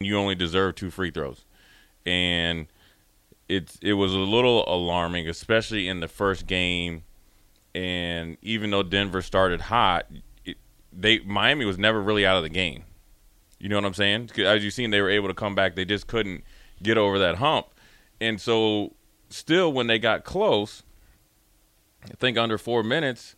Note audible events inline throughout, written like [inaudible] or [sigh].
you only deserve two free throws, and it's it was a little alarming, especially in the first game. And even though Denver started hot, it, they Miami was never really out of the game. You know what I'm saying? As you've seen, they were able to come back. They just couldn't get over that hump. And so, still, when they got close, I think under four minutes,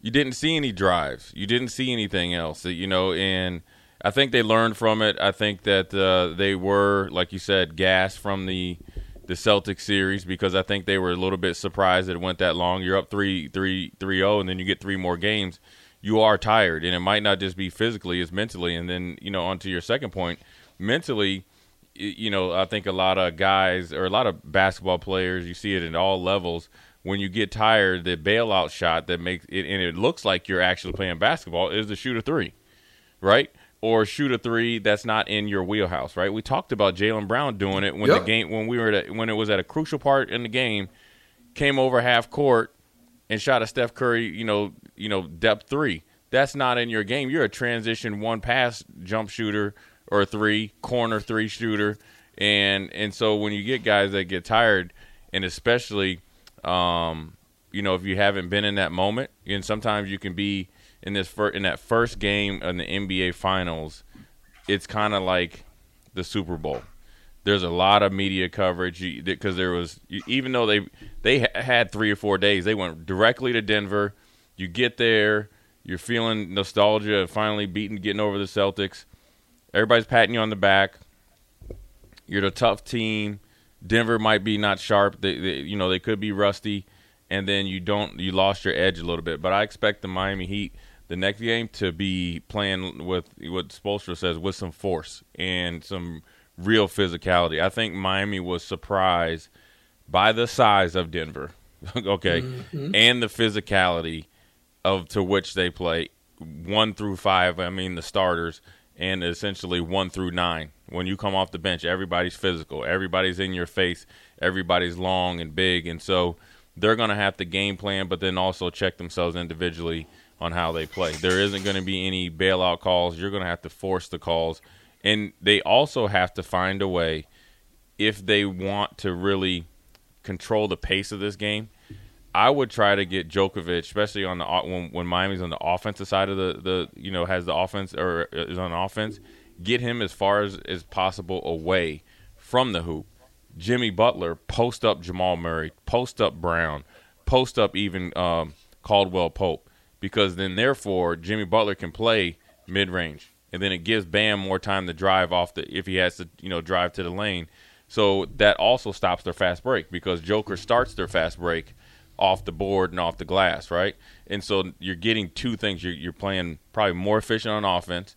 you didn't see any drives. You didn't see anything else. You know, and I think they learned from it. I think that uh, they were, like you said, gas from the the Celtic series because I think they were a little bit surprised that it went that long. You're up three, three, three, zero, and then you get three more games. You are tired, and it might not just be physically; it's mentally. And then, you know, onto your second point, mentally, you know, I think a lot of guys or a lot of basketball players, you see it at all levels. When you get tired, the bailout shot that makes it, and it looks like you're actually playing basketball, is the shoot a three, right? Or shoot a three that's not in your wheelhouse, right? We talked about Jaylen Brown doing it when yep. the game when we were at, when it was at a crucial part in the game, came over half court and shot a Steph Curry, you know, you know, depth three. That's not in your game. You're a transition one pass jump shooter or three corner three shooter, and and so when you get guys that get tired, and especially, um, you know, if you haven't been in that moment, and sometimes you can be in this fir- in that first game in the NBA Finals, it's kind of like the Super Bowl. There's a lot of media coverage because there was even though they they had three or four days, they went directly to Denver. You get there, you're feeling nostalgia of finally beating, getting over the Celtics. Everybody's patting you on the back. You're the tough team. Denver might be not sharp. They, they, you know, they could be rusty, and then you don't. You lost your edge a little bit. But I expect the Miami Heat the next game to be playing with what Spoelstra says with some force and some real physicality. I think Miami was surprised by the size of Denver, [laughs] okay, mm-hmm. and the physicality of to which they play one through five. I mean the starters and essentially one through nine. When you come off the bench, everybody's physical, everybody's in your face, everybody's long and big, and so they're going to have to game plan, but then also check themselves individually on how they play. There isn't going to be any bailout calls. You're going to have to force the calls. And they also have to find a way, if they want to really control the pace of this game, I would try to get Djokovic, especially on the when, when Miami's on the offensive side of the, the you know has the offense or is on offense, get him as far as, as possible away from the hoop. Jimmy Butler post up Jamal Murray, post up Brown, post up even um, Caldwell Pope because then therefore Jimmy Butler can play mid range, and then it gives Bam more time to drive off the if he has to you know drive to the lane. So that also stops their fast break because Joker starts their fast break off the board and off the glass, right? And so you're getting two things. You're, you're playing probably more efficient on offense,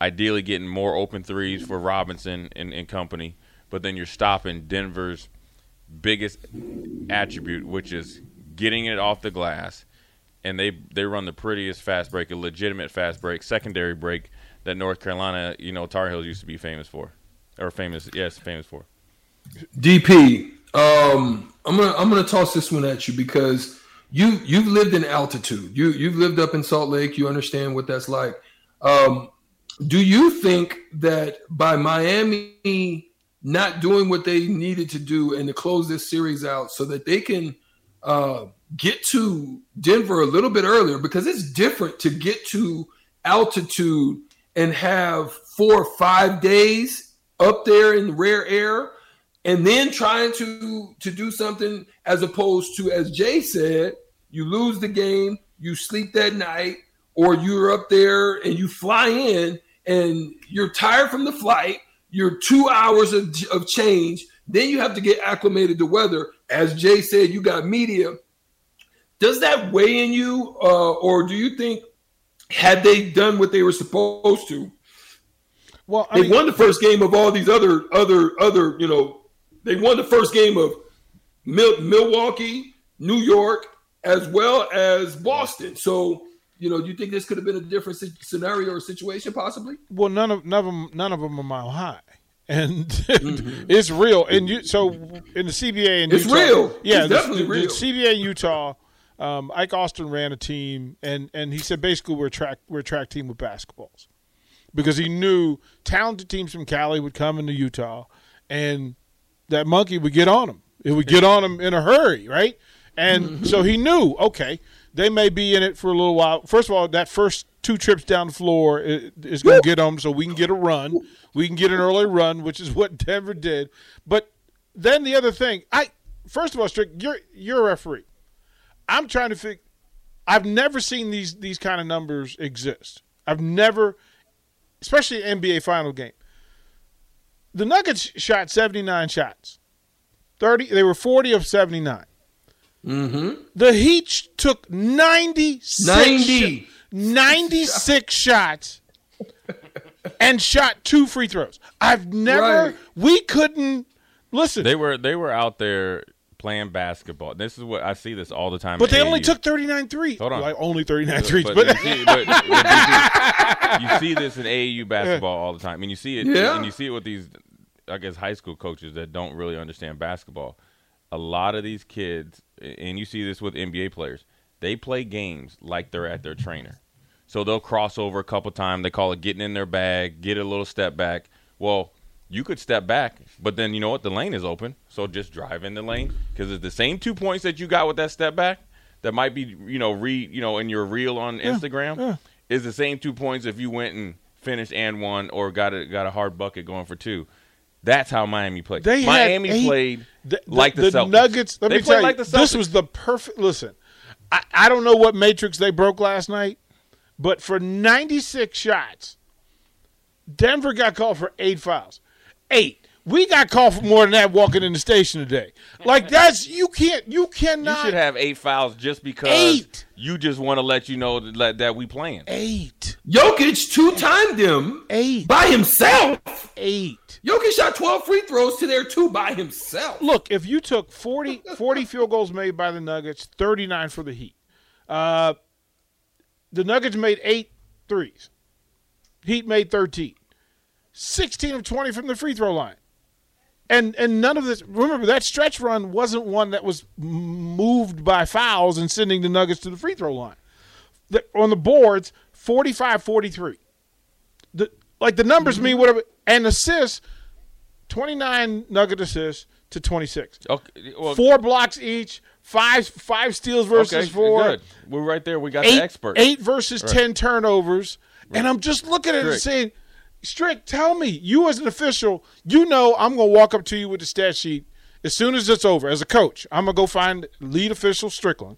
ideally getting more open threes for Robinson and, and company, but then you're stopping Denver's biggest attribute, which is getting it off the glass and they they run the prettiest fast break, a legitimate fast break, secondary break that North Carolina, you know, Tar Heels used to be famous for, or famous, yes, famous for. DP, um, I'm gonna I'm gonna toss this one at you because you you've lived in altitude. You you've lived up in Salt Lake. You understand what that's like. Um, do you think that by Miami not doing what they needed to do and to close this series out so that they can uh, get to Denver a little bit earlier because it's different to get to altitude and have four or five days up there in the rare air and then trying to to do something as opposed to as Jay said, you lose the game, you sleep that night, or you're up there and you fly in and you're tired from the flight, you're two hours of, of change, then you have to get acclimated to weather. As Jay said, you got media does that weigh in you, uh, or do you think had they done what they were supposed to? Well, I they mean, won the first game of all these other other other you know they won the first game of Mil- Milwaukee, New York, as well as Boston. So you know, do you think this could have been a different scenario or situation possibly? Well, none of none of them none of them are mile high [laughs] and mm-hmm. it's real. And you so in the CBA and it's Utah, real. Yeah, it's definitely the, real. The CBA in Utah um, Ike Austin ran a team, and and he said basically we're track we're a track team with basketballs. because he knew talented teams from Cali would come into Utah, and that monkey would get on them. It would get on them in a hurry, right? And so he knew, okay, they may be in it for a little while. First of all, that first two trips down the floor is going to get them so we can get a run. We can get an early run, which is what Denver did. But then the other thing, I first of all, Strick, you're you're a referee. I'm trying to figure. I've never seen these these kind of numbers exist. I've never, especially NBA final game. The Nuggets shot 79 shots. 30 they were 40 of 79. Mm-hmm. The Heat took 96 90. sh- 96 shots and shot two free throws. I've never Right. we couldn't listen. They were they were out there playing basketball. This is what I see this all the time. but in they only took 39 threes. Hold on. Like only 39 threes, but, but, you, see, but, but you, see, you see this in AAU basketball all the time. I mean, you see it, Yeah. and you see it with these, I guess, high school coaches that don't really understand basketball. A lot of these kids, and you see this with NBA players, they play games like they're at their trainer. So they'll cross over a couple times. They call it getting in their bag, get a little step back. Well, you could step back, but then you know what? The lane is open, so just drive in the lane because it's the same two points that you got with that step back that might be you know re you know in your reel on Instagram yeah. is the same two points if you went and finished and one or got a got a hard bucket going for two. That's how Miami played. They Miami eight- played the, like the, Celtics. Nuggets. Let they me tell you, like the this was the perfect. Listen, I, I don't know what matrix they broke last night, but for 96 shots, Denver got called for eight fouls. Eight. We got called for more than that walking in the station today. Like that's you can't you cannot. you cannot should have eight fouls just because Eight. you just want to let you know that, that we playing. eight Jokic two timed them eight by himself. eight. Jokic shot 12 free throws to their two by himself. Look, if you took 40, 40 field goals made by the Nuggets, 39 for the Heat. Uh, the Nuggets made eight threes. Heat made 13. 16 of 20 from the free throw line. And and none of this remember that stretch run wasn't one that was moved by fouls and sending the Nuggets to the free throw line. The, on the boards, 45-43. The like the numbers mean mm-hmm. whatever and assists 29 Nugget assists to 26. Okay, well, Four blocks each, five five steals versus okay, four. Good. We're right there. We got Eight, the expert. eight versus ten turnovers, and I'm just looking at it and saying, "Strick, tell me, you as an official, you know I'm going to walk up to you with the stat sheet as soon as it's over. As a coach, I'm going to go find lead official Strickland,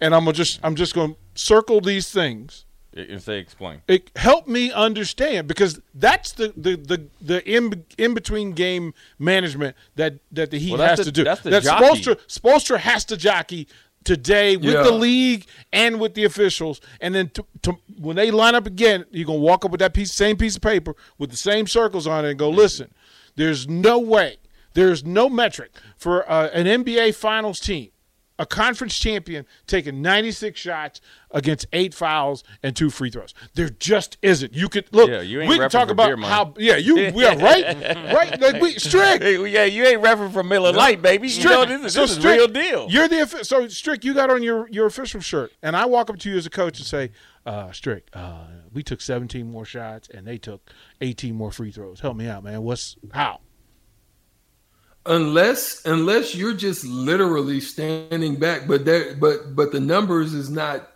and I'm gonna just I'm just going to circle these things." And say explain. it help me understand because that's the the the, the in in between game management that that the Heat Well, has the- to do. that's the that jockey. Spoelstra Spoelstra has to jockey today with Yeah. the league and with the officials, and then to, to, when they line up again, you're gonna walk up with that piece, same piece of paper with the same circles on it, and go, listen, there's no way, there's no metric for uh, an NBA Finals team a conference champion taking 96 shots against eight fouls and two free throws. There just isn't. You could look. Yeah, you ain't we can talk for about beer how. Yeah, you. [laughs] Yeah, right. right. Like we strict. Yeah, you ain't referring from Miller Lite, baby. You know this is, so this is Strick, real deal. You're the so Strick. You got on your your official shirt, and I walk up to you as a coach and say, uh, "Strick, uh, we took 17 more shots, and they took 18 more free throws. Help me out, man. What's how?" Unless unless you're just literally standing back but there but but the numbers is not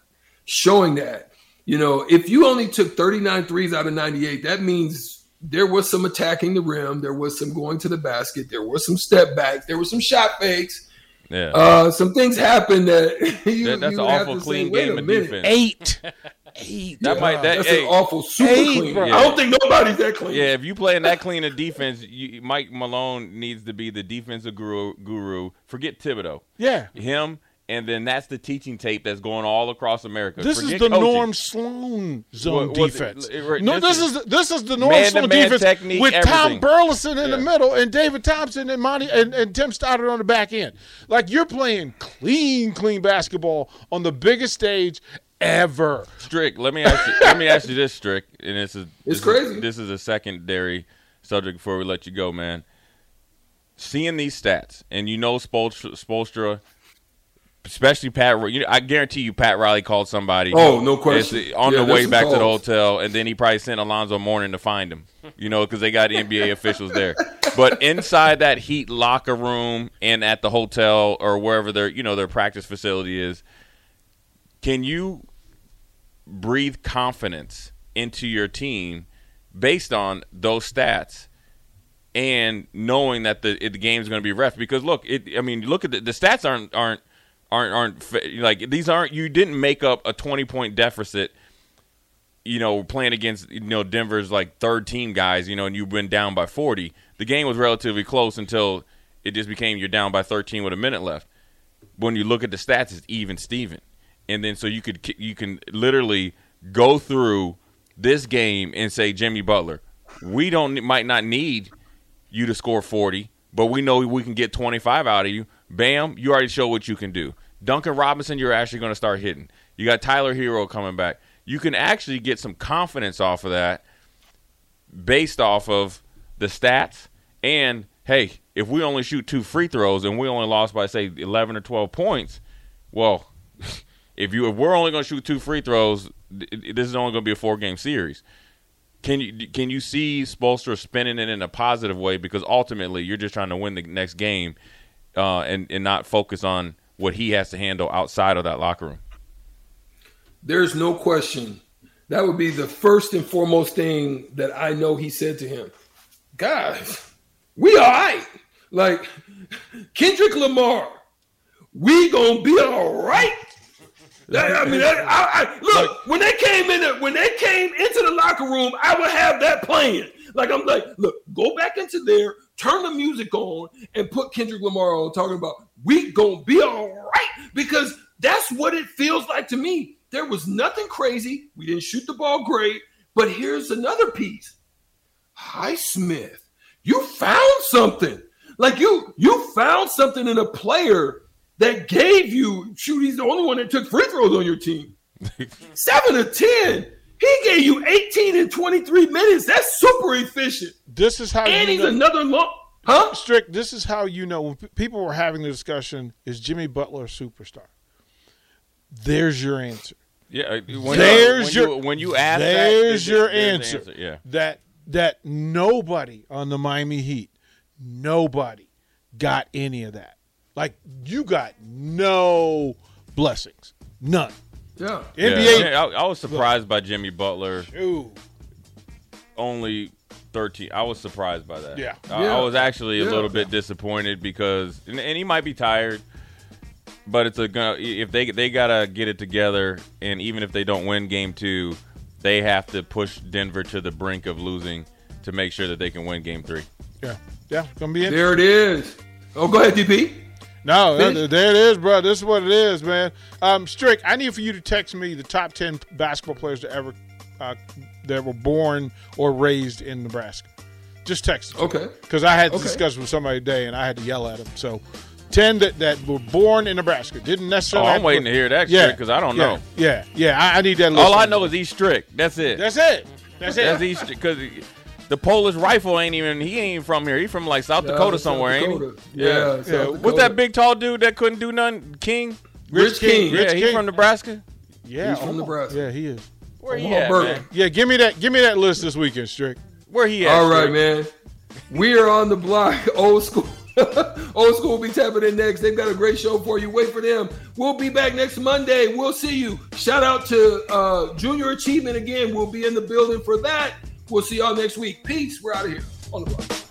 showing that you know if you only took 39 threes out of 98 that means there was some attacking the rim there was some going to the basket there was some step backs there was some shot fakes yeah, uh some things happened that [laughs] you, That- that's you an have awful to clean say, Wait game a of minute. defense. Eight. [laughs] Eight. that might that that's hey, an awful super Eight, clean bro. i don't think nobody's that clean Yeah, if you playing that clean of defense, you, Mike Malone needs to be the defensive guru. Guru. Forget Thibodeau. Yeah. Him, and then that's the teaching tape that's going all across America. This Forget is the coaching. Norm Sloan zone What- what- defense. it- right, no, this this is is this is the Norm Sloan defense technique, with Tom. Burleson in the middle and David Thompson and Monte and, and Tim Stoddard on the back end. Like you're playing clean, clean basketball on the biggest stage ever. Strick, let me ask you. let me ask you this, Strick, and this is It's this crazy. Is, this is a secondary subject before we let you go, man. Seeing these stats, and you know Spoelstra, Spoelstra especially Pat. You know, I guarantee you, Pat Riley called somebody. Oh, no question. On Yeah, the way some back to the hotel, and then he probably sent Alonzo Mourning to find him. You know, because they got NBA officials there. But inside that Heat locker room and at the hotel or wherever their you know their practice facility is, can you breathe confidence into your team based on those stats? and knowing that the the game's going to be ref. Because look it I mean look at the, the stats aren't aren't aren't aren't like these aren't you didn't make up a 20 point deficit you know playing against you know Denver's like third team guys you know and you've been down by 40 the game was relatively close until it just became you're down by 13 with a minute left. When you look at the stats it's even Steven and then so you could you can literally go through this game and say Jimmy Butler we don't might not need you to score 40, but we know we can get 25 out of you. Bam, you already show what you can do. Duncan Robinson, you're actually going to start hitting. You got Tyler Herro coming back. You can actually get some confidence off of that based off of the stats. And hey, if we only shoot two free throws and we only lost by say 11 or 12 points, well, if you if we're only going to shoot two free throws, this is only going to be a four game series. Can you can you see Spoelstra spinning it in a positive way because ultimately you're just trying to win the next game uh, and and not focus on what he has to handle outside of that locker room. There's no question. That would be the first and foremost thing that I know he said to him. Guys, we all right. Like Kendrick Lamar, we gonna be all right. That- I mean, that- I, I, look when they came in, the, when they came into the locker room, I would have that playing. Like I'm like, look, go back into there, turn the music on, and put Kendrick Lamar on, talking about we gonna be all right because that's what it feels like to me. There was nothing crazy. We didn't shoot the ball great, but here's another piece. Highsmith. You found something. Like you, you found something in a player that gave you. Shoot, he's the only one that took free throws on your team. [laughs] Seven to ten. He gave you 18 and 23 minutes. That's super efficient. This is how And you he's know, another long. Huh? strict. This is how you know when p- people were having the discussion: Is Jimmy Butler a superstar? There's your answer. Yeah, uh, when There's you, when your you, when you ask there's there- your there's the answer. Yeah, That that nobody on the Miami Heat, nobody got any of that. Like you got no blessings, none. Yeah. NBA. Yeah, I, I was surprised by Jimmy Butler. Ooh, Only thirteen. I was surprised by that. Yeah. I, Yeah. I was actually a Yeah. little bit disappointed because, and, and he might be tired, but it's a gonna if they they gotta get it together, and even if they don't win game two, they have to push Denver to the brink of losing to make sure that they can win game three. yeah, yeah. It's gonna be interesting. There it is. Oh, go ahead, DP. No, Finish. there there it is, bro. This is what it is, man. Um, Strick, I need for you to text me the top ten basketball players that ever uh, that were born or raised in Nebraska. Just text it. Okay. Because I had to Okay. discuss with somebody today, and I had to yell at him. So, ten that, that were born in Nebraska didn't Oh, necessarily. I'm waiting put- to hear that Yeah, because I don't yeah, know. Yeah, yeah. I, I need that. List All I know is he's strict. That's it. that's it. That's it. That's East because the Polish rifle ain't even he ain't even from here. He from like South Yeah, Dakota South somewhere, Dakota. ain't he? Yeah, South Yeah. What's that big tall dude that couldn't do nothing? King. Rich King. Rich yeah, he King. from Nebraska. yeah, He's from Omaha. Nebraska. Yeah, he is. Where he at, man? Yeah, give me that. Give me that list this weekend, Strick. Where he at? All right, Strick? man. We are on the block. [laughs] Old school. [laughs] Old school will be tapping in next. They've got a great show for you. Wait for them. We'll be back next Monday. We'll see you. Shout out to uh, Junior Achievement again. We'll be in the building for that. We'll see y'all next week. Peace. We're out of here on the block.